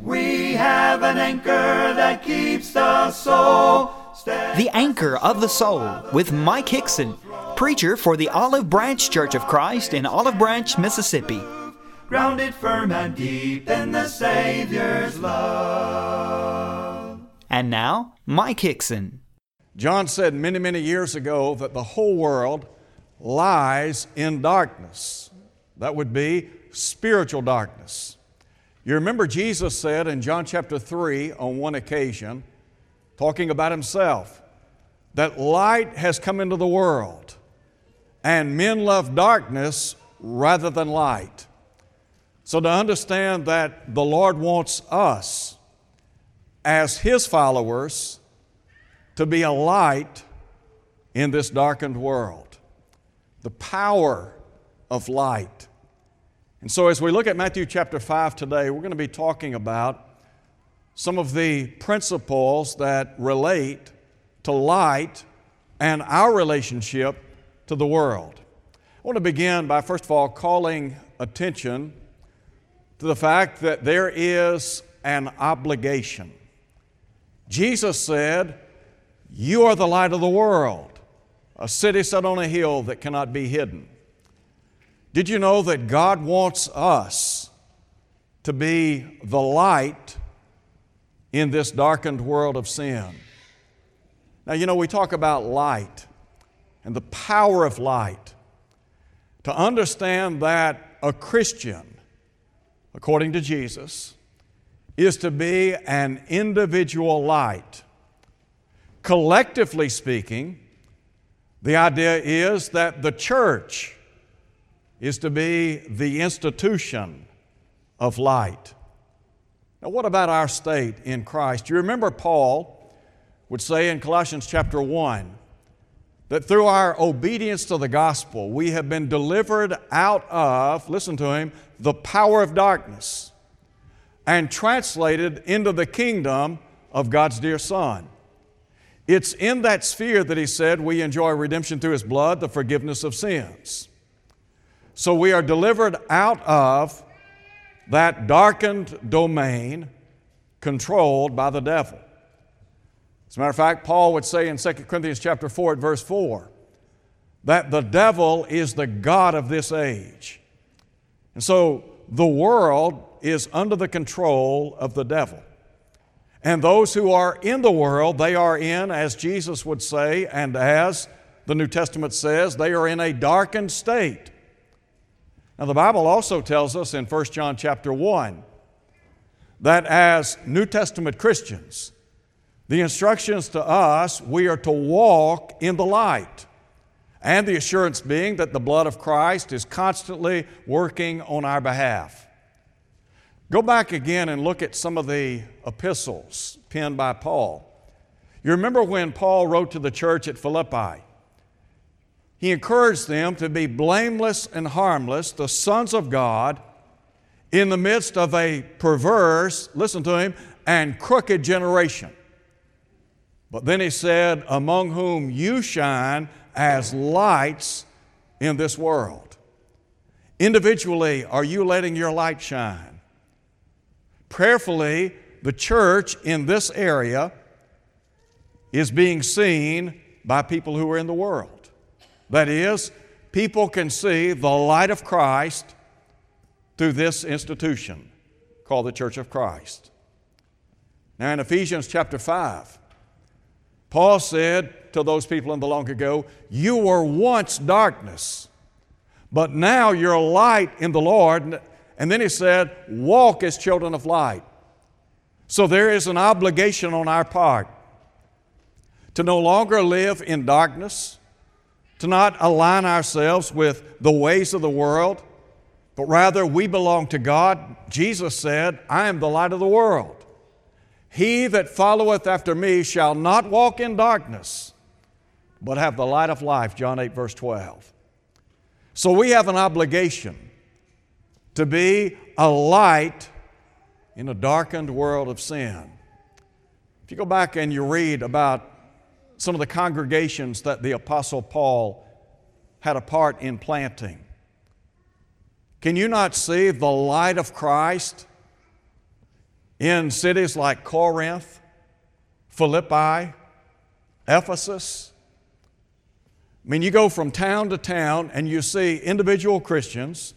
We have an anchor that keeps the soul. The Anchor of the Soul with Mike Hickson, preacher for the Olive Branch Church of Christ in Olive Branch, Mississippi. grounded firm and deep in the Savior's love. And now, Mike Hickson. John said many, many years ago that the whole world lies in darkness. That would be spiritual darkness. You remember Jesus said in John chapter 3 on one occasion, talking about himself, that light has come into the world, and men love darkness rather than light. So, to understand that the Lord wants us as His followers to be a light in this darkened world, the power of light. And so, as we look at Matthew chapter 5 today, we're going to be talking about some of the principles that relate to light and our relationship to the world. I want to begin by, first of all, calling attention to the fact that there is an obligation. Jesus said, You are the light of the world, a city set on a hill that cannot be hidden. Did you know that God wants us to be the light in this darkened world of sin? Now, you know, we talk about light and the power of light. To understand that a Christian, according to Jesus, is to be an individual light. Collectively speaking, the idea is that the church is to be the institution of light. Now, what about our state in Christ? You remember Paul would say in Colossians chapter 1 that through our obedience to the gospel, we have been delivered out of, listen to him, the power of darkness and translated into the kingdom of God's dear Son. It's in that sphere that he said we enjoy redemption through his blood, the forgiveness of sins. So we are delivered out of that darkened domain controlled by the devil. As a matter of fact, Paul would say in 2 Corinthians chapter 4 at verse 4 that the devil is the God of this age. And so the world is under the control of the devil. And those who are in the world, they are in, as Jesus would say, and as the New Testament says, they are in a darkened state. Now the Bible also tells us in 1 John chapter 1 that as New Testament Christians, the instructions to us, we are to walk in the light. And the assurance being that the blood of Christ is constantly working on our behalf. Go back again and look at some of the epistles penned by Paul. You remember when Paul wrote to the church at Philippi? He encouraged them to be blameless and harmless, the sons of God, in the midst of a perverse, listen to him, and crooked generation. But then he said, Among whom you shine as lights in this world. Individually, are you letting your light shine? Prayerfully, the church in this area is being seen by people who are in the world. That is, people can see the light of Christ through this institution called the Church of Christ. Now, in Ephesians chapter 5, Paul said to those people in the long ago, You were once darkness, but now you're light in the Lord. And then he said, Walk as children of light. So there is an obligation on our part to no longer live in darkness, to not align ourselves with the ways of the world, but rather we belong to God. Jesus said, I am the light of the world. He that followeth after me shall not walk in darkness, but have the light of life. John 8, verse 12. So we have an obligation to be a light in a darkened world of sin. If you go back and you read about some of the congregations that the Apostle Paul had a part in planting, can you not see the light of Christ in cities like Corinth, Philippi, Ephesus. I mean, you go from town to town and you see individual Christians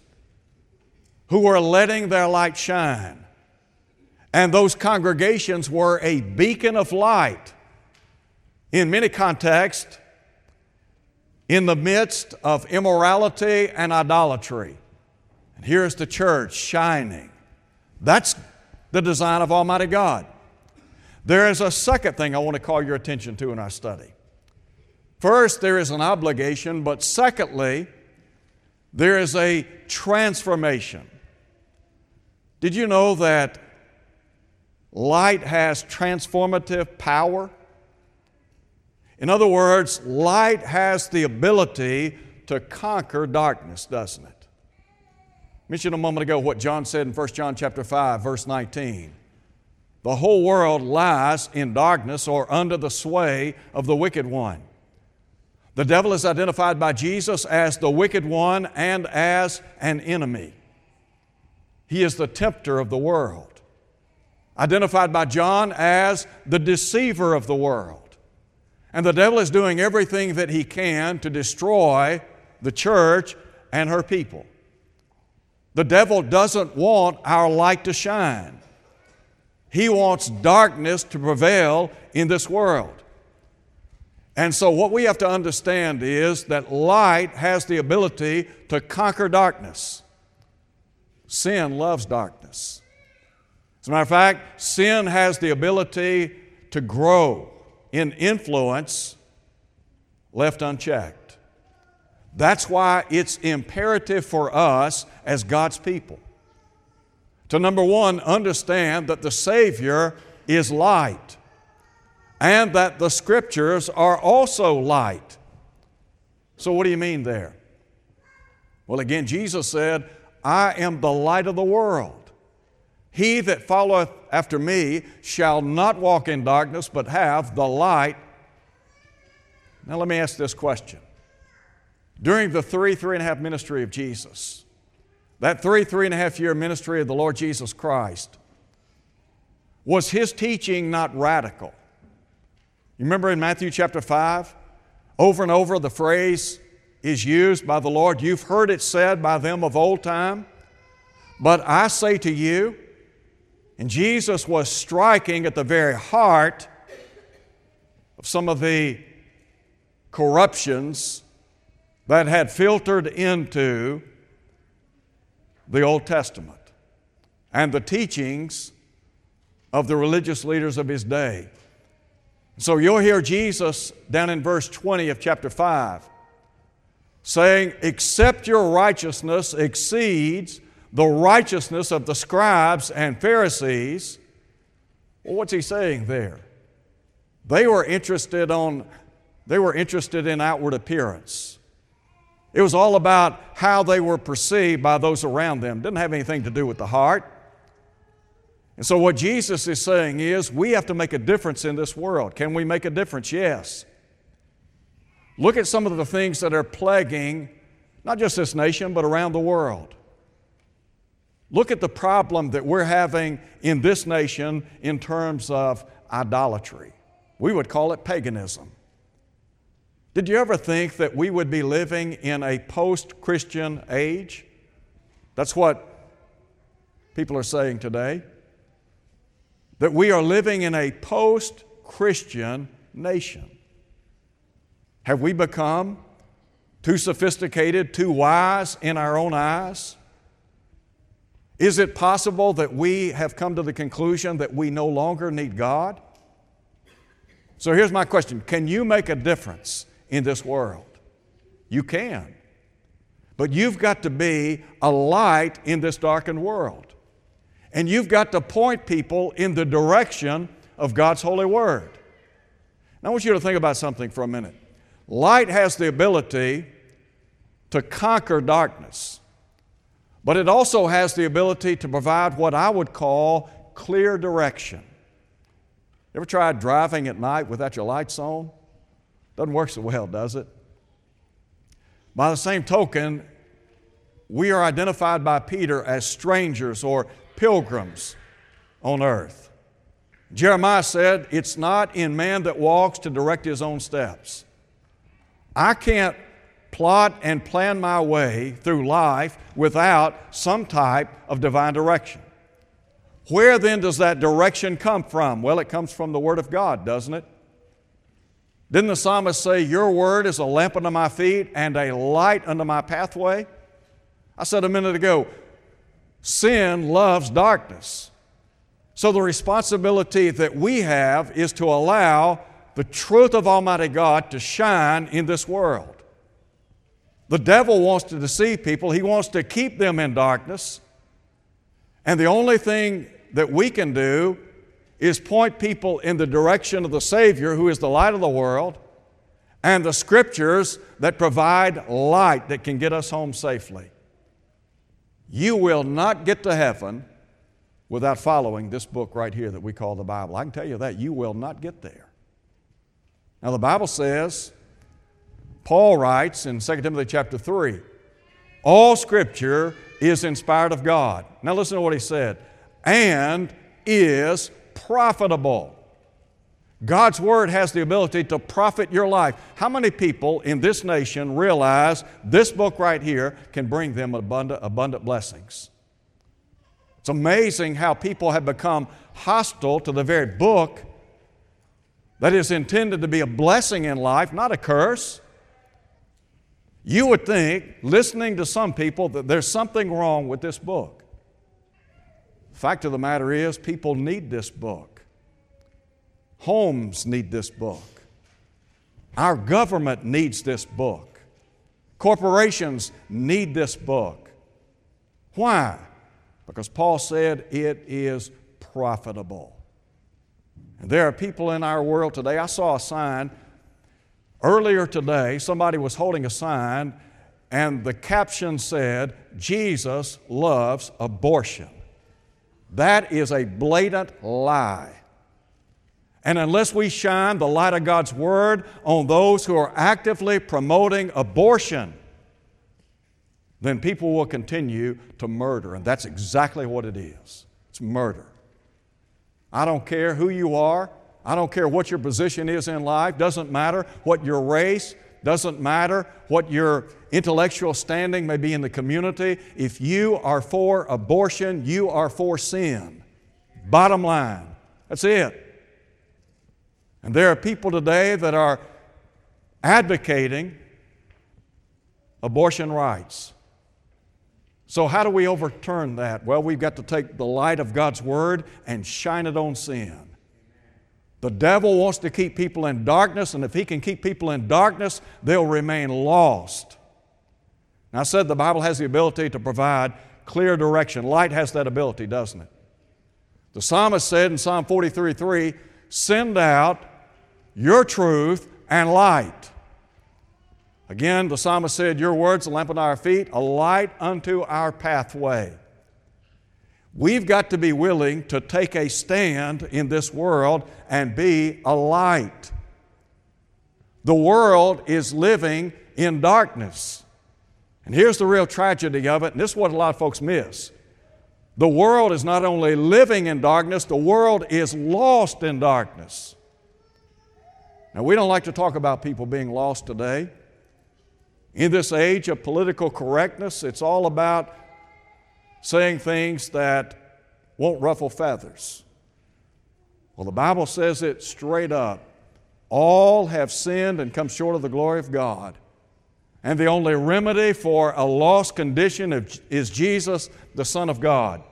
who are letting their light shine. And those congregations were a beacon of light in many contexts in the midst of immorality and idolatry. And here's the church shining. That's the design of Almighty God. There is a second thing I want to call your attention to in our study. First, there is an obligation, but secondly, there is a transformation. Did you know that light has transformative power? In other words, light has the ability to conquer darkness, doesn't it? Mentioned a moment ago what John said in 1 John chapter 5, verse 19. The whole world lies in darkness or under the sway of the wicked one. The devil is identified by Jesus as the wicked one and as an enemy. He is the tempter of the world, identified by John as the deceiver of the world. And the devil is doing everything that he can to destroy the church and her people. The devil doesn't want our light to shine. He wants darkness to prevail in this world. And so, what we have to understand is that light has the ability to conquer darkness. Sin loves darkness. As a matter of fact, sin has the ability to grow in influence left unchecked. That's why it's imperative for us as God's people to number one, understand that the Savior is light and that the Scriptures are also light. So, what do you mean there? Well, again, Jesus said, I am the light of the world. He that followeth after me shall not walk in darkness, but have the light. Now, let me ask this question. During the three, three and a half ministry of Jesus, that three, three and a half year ministry of the Lord Jesus Christ, was his teaching not radical? You remember in Matthew chapter 5? Over and over, the phrase is used by the Lord. You've heard it said by them of old time, but I say to you, and Jesus was striking at the very heart of some of the corruptions that had filtered into the Old Testament and the teachings of the religious leaders of his day. So you'll hear Jesus down in verse 20 of chapter 5 saying, Except your righteousness exceeds the righteousness of the scribes and Pharisees. Well, what's he saying there? They were interested on they were interested in outward appearance. It was all about how they were perceived by those around them. It didn't have anything to do with the heart. And so, what Jesus is saying is, we have to make a difference in this world. Can we make a difference? Yes. Look at some of the things that are plaguing not just this nation, but around the world. Look at the problem that we're having in this nation in terms of idolatry. We would call it paganism. Did you ever think that we would be living in a post Christian age? That's what people are saying today. That we are living in a post Christian nation. Have we become too sophisticated, too wise in our own eyes? Is it possible that we have come to the conclusion that we no longer need God? So here's my question Can you make a difference in this world? You can. But you've got to be a light in this darkened world. And you've got to point people in the direction of God's holy word. Now, I want you to think about something for a minute. Light has the ability to conquer darkness. But it also has the ability to provide what I would call clear direction. Ever tried driving at night without your lights on? Doesn't work so well, does it? By the same token, we are identified by Peter as strangers or pilgrims on earth. Jeremiah said, It's not in man that walks to direct his own steps. I can't plot and plan my way through life without some type of divine direction. Where then does that direction come from? Well, it comes from the Word of God, doesn't it? Didn't the psalmist say, Your word is a lamp unto my feet and a light unto my pathway? I said a minute ago, sin loves darkness. So the responsibility that we have is to allow the truth of Almighty God to shine in this world. The devil wants to deceive people, he wants to keep them in darkness. And the only thing that we can do is point people in the direction of the Savior, who is the light of the world, and the scriptures that provide light that can get us home safely. You will not get to heaven without following this book right here that we call the Bible. I can tell you that. You will not get there. Now, the Bible says, Paul writes in 2 Timothy chapter 3, all scripture is inspired of God. Now, listen to what he said, and is profitable. God's Word has the ability to profit your life. How many people in this nation realize this book right here can bring them abundant, abundant blessings? It's amazing how people have become hostile to the very book that is intended to be a blessing in life, not a curse. You would think, listening to some people, that there's something wrong with this book. Fact of the matter is, people need this book. Homes need this book. Our government needs this book. Corporations need this book. Why? Because Paul said it is profitable. And there are people in our world today. I saw a sign earlier today, somebody was holding a sign, and the caption said, Jesus loves abortion. That is a blatant lie. And unless we shine the light of God's Word on those who are actively promoting abortion, then people will continue to murder. And that's exactly what it is it's murder. I don't care who you are, I don't care what your position is in life, doesn't matter what your race, doesn't matter what your intellectual standing may be in the community. If you are for abortion, you are for sin. Bottom line. That's it. And there are people today that are advocating abortion rights. So, how do we overturn that? Well, we've got to take the light of God's Word and shine it on sin. The devil wants to keep people in darkness, and if he can keep people in darkness, they'll remain lost. I said the Bible has the ability to provide clear direction. Light has that ability, doesn't it? The psalmist said in Psalm 43 3, Send out your truth and light. Again, the psalmist said, Your words, a lamp unto our feet, a light unto our pathway. We've got to be willing to take a stand in this world and be a light. The world is living in darkness. And here's the real tragedy of it, and this is what a lot of folks miss. The world is not only living in darkness, the world is lost in darkness. Now, we don't like to talk about people being lost today. In this age of political correctness, it's all about saying things that won't ruffle feathers. Well, the Bible says it straight up. All have sinned and come short of the glory of God. And the only remedy for a lost condition is Jesus, the Son of God.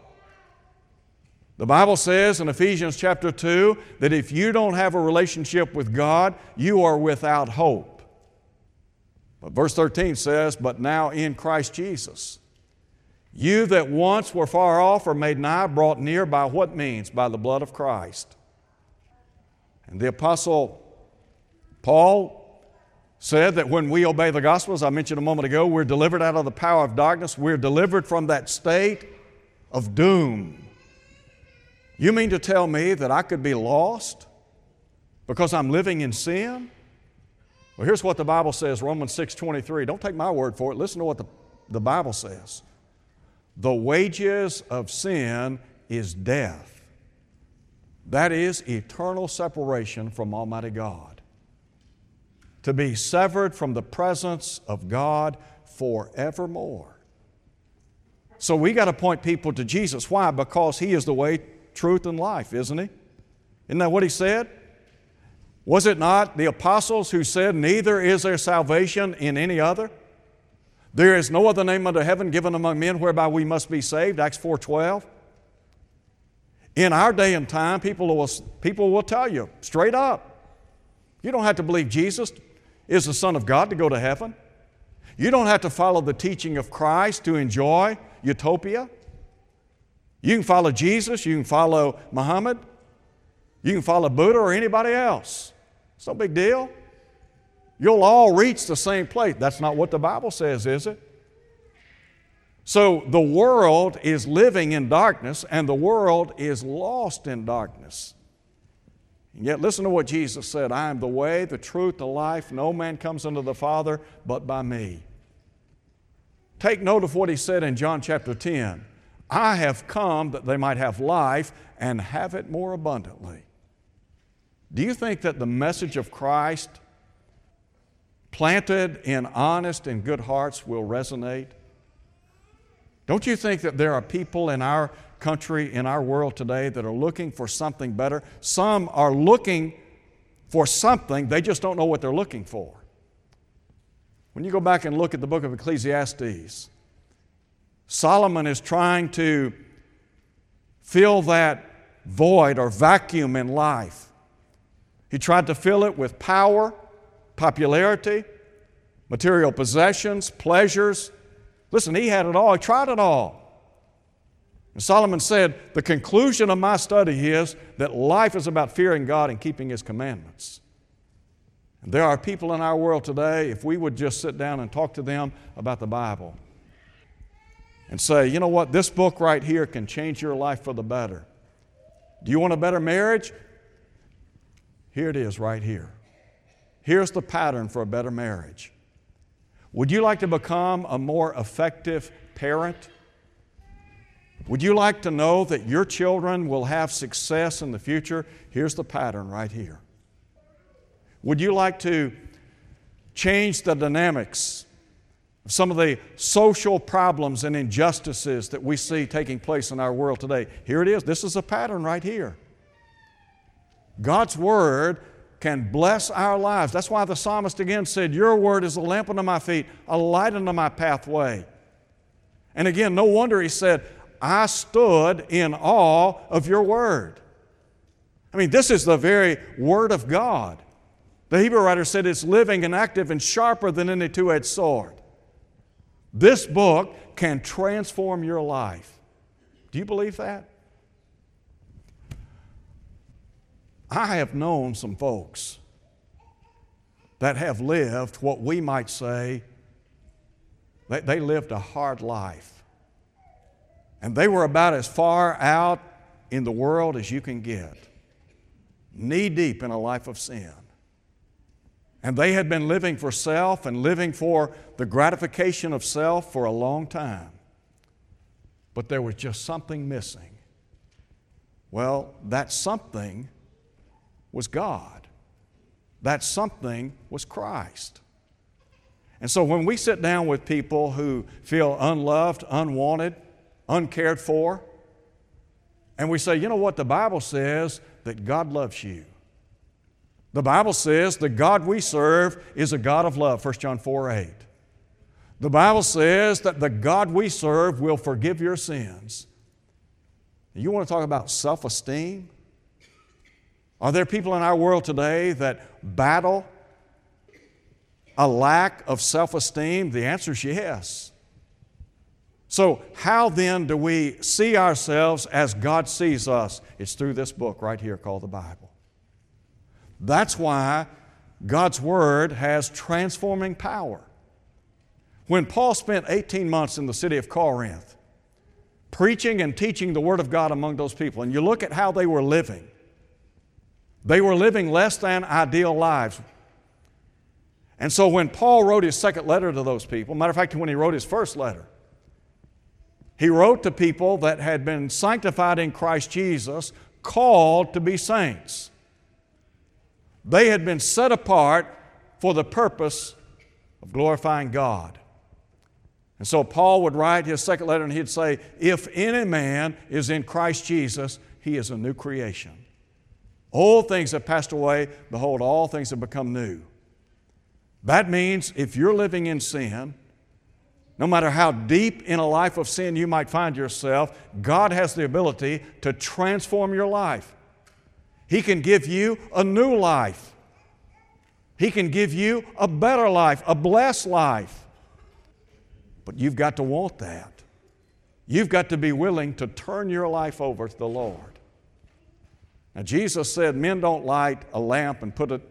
The Bible says in Ephesians chapter 2 that if you don't have a relationship with God, you are without hope. But verse 13 says, But now in Christ Jesus, you that once were far off are made nigh, brought near by what means? By the blood of Christ. And the Apostle Paul said that when we obey the gospel, as I mentioned a moment ago, we're delivered out of the power of darkness. We're delivered from that state of doom. You mean to tell me that I could be lost because I'm living in sin? Well, here's what the Bible says, Romans 6:23. Don't take my word for it. Listen to what the, the Bible says. The wages of sin is death. That is eternal separation from Almighty God. To be severed from the presence of God forevermore. So we got to point people to Jesus. Why? Because He is the way, truth, and life, isn't He? Isn't that what He said? Was it not the apostles who said, Neither is there salvation in any other? There is no other name under heaven given among men whereby we must be saved, Acts 4.12. In our day and time, people will, people will tell you straight up, you don't have to believe Jesus is the Son of God to go to heaven. You don't have to follow the teaching of Christ to enjoy utopia. You can follow Jesus, you can follow Muhammad, you can follow Buddha or anybody else. It's no big deal. You'll all reach the same place. That's not what the Bible says, is it? So the world is living in darkness and the world is lost in darkness. And yet, listen to what Jesus said I am the way, the truth, the life. No man comes unto the Father but by me. Take note of what he said in John chapter 10 I have come that they might have life and have it more abundantly. Do you think that the message of Christ, planted in honest and good hearts, will resonate? Don't you think that there are people in our country, in our world today, that are looking for something better? Some are looking for something, they just don't know what they're looking for. When you go back and look at the book of Ecclesiastes, Solomon is trying to fill that void or vacuum in life. He tried to fill it with power, popularity, material possessions, pleasures. Listen, he had it all, he tried it all. And Solomon said, The conclusion of my study is that life is about fearing God and keeping His commandments. And there are people in our world today, if we would just sit down and talk to them about the Bible and say, you know what, this book right here can change your life for the better. Do you want a better marriage? Here it is right here. Here's the pattern for a better marriage. Would you like to become a more effective parent? Would you like to know that your children will have success in the future? Here's the pattern right here. Would you like to change the dynamics of some of the social problems and injustices that we see taking place in our world today? Here it is. This is a pattern right here. God's Word can bless our lives. That's why the psalmist again said, Your Word is a lamp unto my feet, a light unto my pathway. And again, no wonder he said, I stood in awe of your Word. I mean, this is the very Word of God. The Hebrew writer said it's living and active and sharper than any two edged sword. This book can transform your life. Do you believe that? I have known some folks that have lived what we might say, they, they lived a hard life. And they were about as far out in the world as you can get, knee deep in a life of sin. And they had been living for self and living for the gratification of self for a long time. But there was just something missing. Well, that something was God. That something was Christ. And so when we sit down with people who feel unloved, unwanted, uncared for, and we say, you know what, the Bible says that God loves you. The Bible says the God we serve is a God of love, 1 John 4 8. The Bible says that the God we serve will forgive your sins. You want to talk about self esteem? Are there people in our world today that battle a lack of self esteem? The answer is yes. So, how then do we see ourselves as God sees us? It's through this book right here called the Bible. That's why God's Word has transforming power. When Paul spent 18 months in the city of Corinth, preaching and teaching the Word of God among those people, and you look at how they were living, they were living less than ideal lives. And so when Paul wrote his second letter to those people, matter of fact, when he wrote his first letter, he wrote to people that had been sanctified in Christ Jesus, called to be saints. They had been set apart for the purpose of glorifying God. And so Paul would write his second letter and he'd say, If any man is in Christ Jesus, he is a new creation. Old things have passed away, behold, all things have become new. That means if you're living in sin, no matter how deep in a life of sin you might find yourself, God has the ability to transform your life. He can give you a new life. He can give you a better life, a blessed life. But you've got to want that. You've got to be willing to turn your life over to the Lord. Now, Jesus said, Men don't light a lamp and put it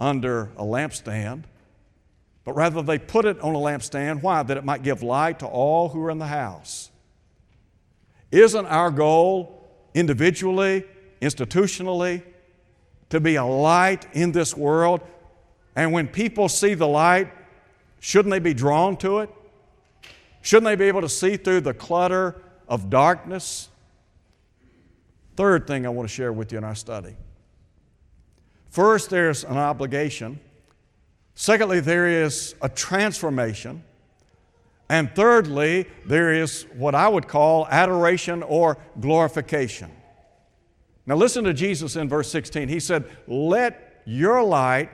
under a lampstand but rather they put it on a lampstand. Why? That it might give light to all who are in the house. Isn't our goal individually, institutionally, to be a light in this world? And when people see the light, shouldn't they be drawn to it? Shouldn't they be able to see through the clutter of darkness? Third thing I want to share with you in our study. First, there's an obligation Secondly, there is a transformation. And thirdly, there is what I would call adoration or glorification. Now, listen to Jesus in verse 16. He said, Let your light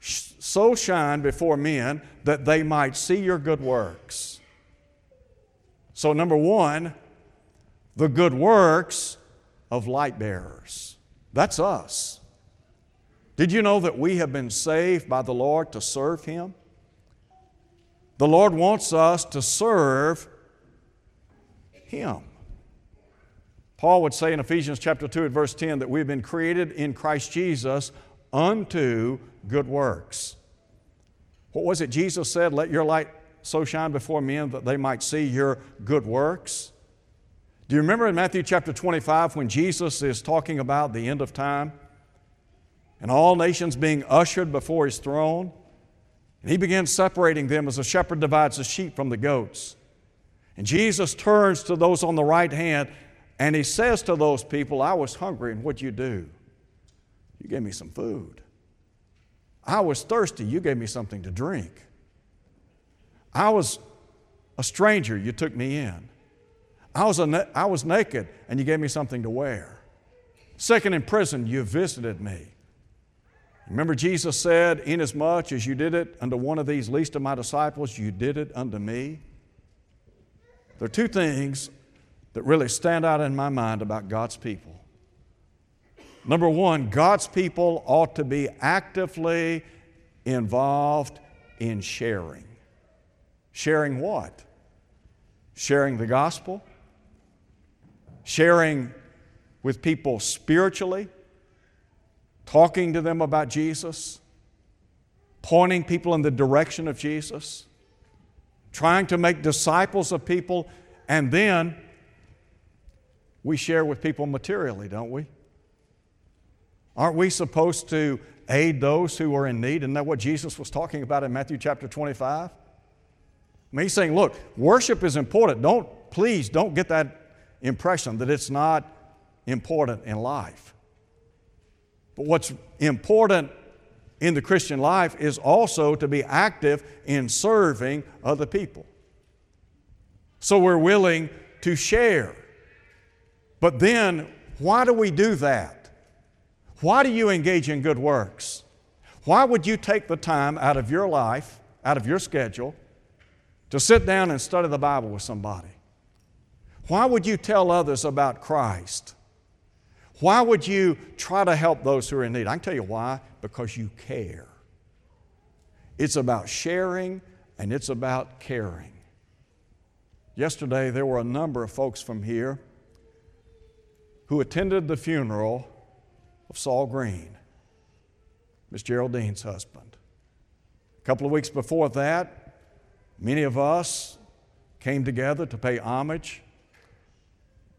so shine before men that they might see your good works. So, number one, the good works of light bearers. That's us. Did you know that we have been saved by the Lord to serve Him? The Lord wants us to serve Him. Paul would say in Ephesians chapter 2 at verse 10 that we've been created in Christ Jesus unto good works. What was it Jesus said? Let your light so shine before men that they might see your good works. Do you remember in Matthew chapter 25 when Jesus is talking about the end of time? and all nations being ushered before his throne. And he begins separating them as a shepherd divides the sheep from the goats. And Jesus turns to those on the right hand and he says to those people, I was hungry, and what'd you do? You gave me some food. I was thirsty, you gave me something to drink. I was a stranger, you took me in. I was, a, I was naked, and you gave me something to wear. Second, in prison, you visited me. Remember, Jesus said, Inasmuch as you did it unto one of these least of my disciples, you did it unto me. There are two things that really stand out in my mind about God's people. Number one, God's people ought to be actively involved in sharing. Sharing what? Sharing the gospel, sharing with people spiritually talking to them about Jesus, pointing people in the direction of Jesus, trying to make disciples of people, and then we share with people materially, don't we? Aren't we supposed to aid those who are in need? Isn't that what Jesus was talking about in Matthew chapter 25? I mean, he's saying, look, worship is important. Don't, please, don't get that impression that it's not important in life. But what's important in the Christian life is also to be active in serving other people. So we're willing to share. But then, why do we do that? Why do you engage in good works? Why would you take the time out of your life, out of your schedule, to sit down and study the Bible with somebody? Why would you tell others about Christ? Why would you try to help those who are in need? I can tell you why because you care. It's about sharing and it's about caring. Yesterday, there were a number of folks from here who attended the funeral of Saul Green, Miss Geraldine's husband. A couple of weeks before that, many of us came together to pay homage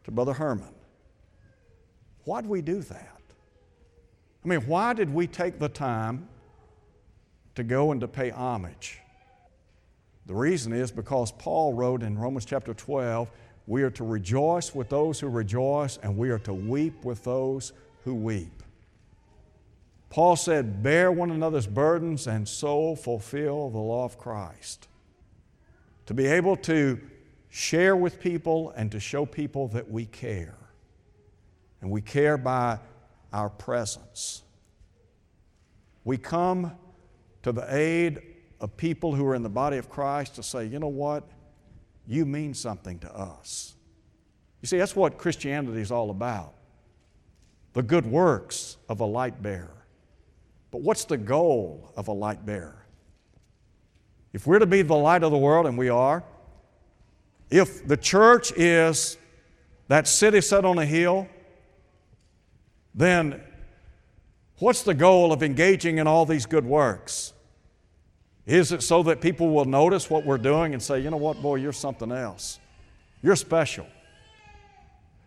to Brother Herman. Why did we do that? I mean, why did we take the time to go and to pay homage? The reason is because Paul wrote in Romans chapter 12, We are to rejoice with those who rejoice, and we are to weep with those who weep. Paul said, Bear one another's burdens and so fulfill the law of Christ. To be able to share with people and to show people that we care. And we care by our presence. We come to the aid of people who are in the body of Christ to say, you know what? You mean something to us. You see, that's what Christianity is all about the good works of a light bearer. But what's the goal of a light bearer? If we're to be the light of the world, and we are, if the church is that city set on a hill, then what's the goal of engaging in all these good works? Is it so that people will notice what we're doing and say, you know what, boy, you're something else? You're special.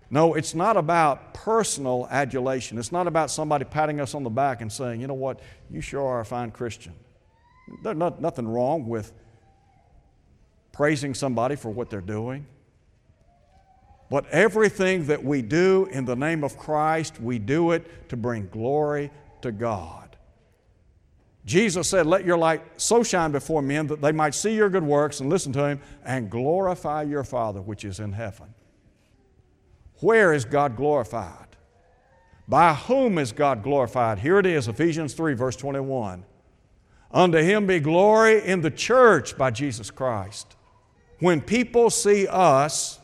No, it's not about personal adulation. It's not about somebody patting us on the back and saying, you know what, you sure are a fine Christian. There's not, nothing wrong with praising somebody for what they're doing. But everything that we do in the name of Christ, we do it to bring glory to God. Jesus said, Let your light so shine before men that they might see your good works and listen to Him and glorify your Father which is in heaven. Where is God glorified? By whom is God glorified? Here it is, Ephesians 3, verse 21. Unto Him be glory in the church by Jesus Christ. When people see us,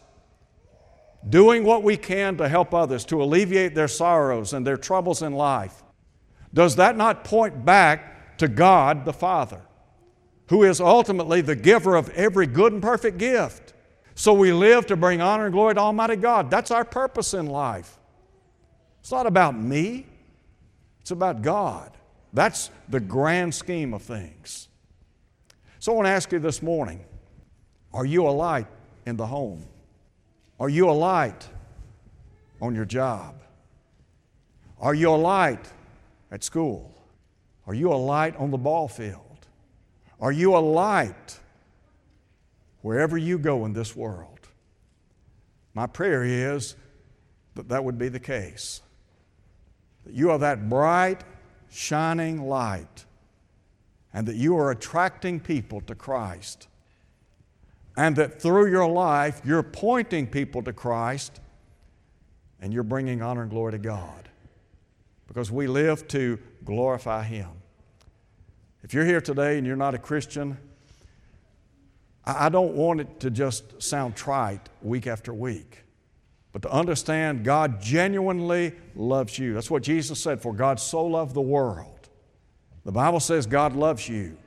doing what we can to help others, to alleviate their sorrows and their troubles in life, does that not point back to God the Father, who is ultimately the giver of every good and perfect gift? So we live to bring honor and glory to Almighty God. That's our purpose in life. It's not about me, it's about God. That's the grand scheme of things. So I want to ask you this morning are you a light in the home? Are you a light on your job? Are you a light at school? Are you a light on the ball field? Are you a light wherever you go in this world? My prayer is that that would be the case. That you are that bright, shining light, and that you are attracting people to Christ and that through your life you're pointing people to Christ and you're bringing honor and glory to God because we live to glorify Him. If you're here today and you're not a Christian, I don't want it to just sound trite week after week, but to understand God genuinely loves you. That's what Jesus said, for God so loved the world. The Bible says God loves you.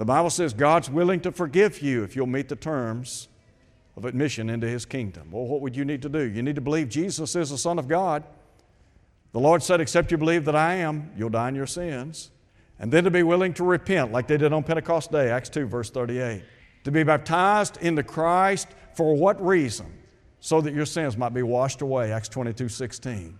The Bible says God's willing to forgive you if you'll meet the terms of admission into His kingdom. Well, what would you need to do? You need to believe Jesus is the Son of God. The Lord said, Except you believe that I am, you'll die in your sins. And then to be willing to repent, like they did on Pentecost Day, Acts 2, verse 38. To be baptized into Christ for what reason? So that your sins might be washed away, Acts 22, 16.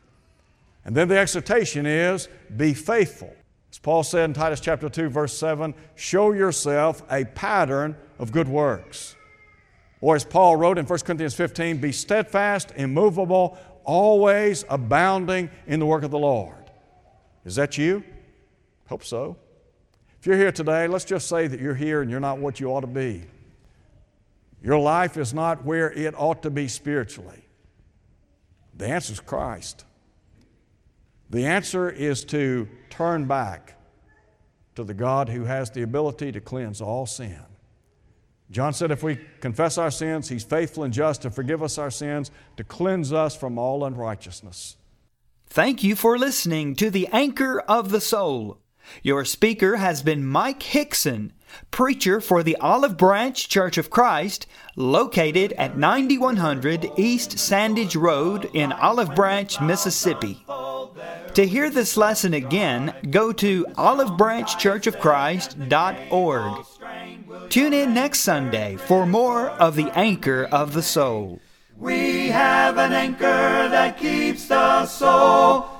And then the exhortation is be faithful as Paul said in Titus chapter 2, verse 7, show yourself a pattern of good works. Or as Paul wrote in 1 Corinthians 15, be steadfast, immovable, always abounding in the work of the Lord. Is that you? Hope so. If you're here today, let's just say that you're here and you're not what you ought to be. Your life is not where it ought to be spiritually. The answer is Christ. The answer is to turn back to the God who has the ability to cleanse all sin. John said, if we confess our sins, He's faithful and just to forgive us our sins, to cleanse us from all unrighteousness. Thank you for listening to the Anchor of the Soul. Your speaker has been Mike Hickson, preacher for the Olive Branch Church of Christ, located at 9100 East Sandidge Road in Olive Branch, Mississippi. To hear this lesson again, go to olivebranchchurchofchrist.org. Tune in next Sunday for more of the Anchor of the Soul. We have an anchor that keeps the soul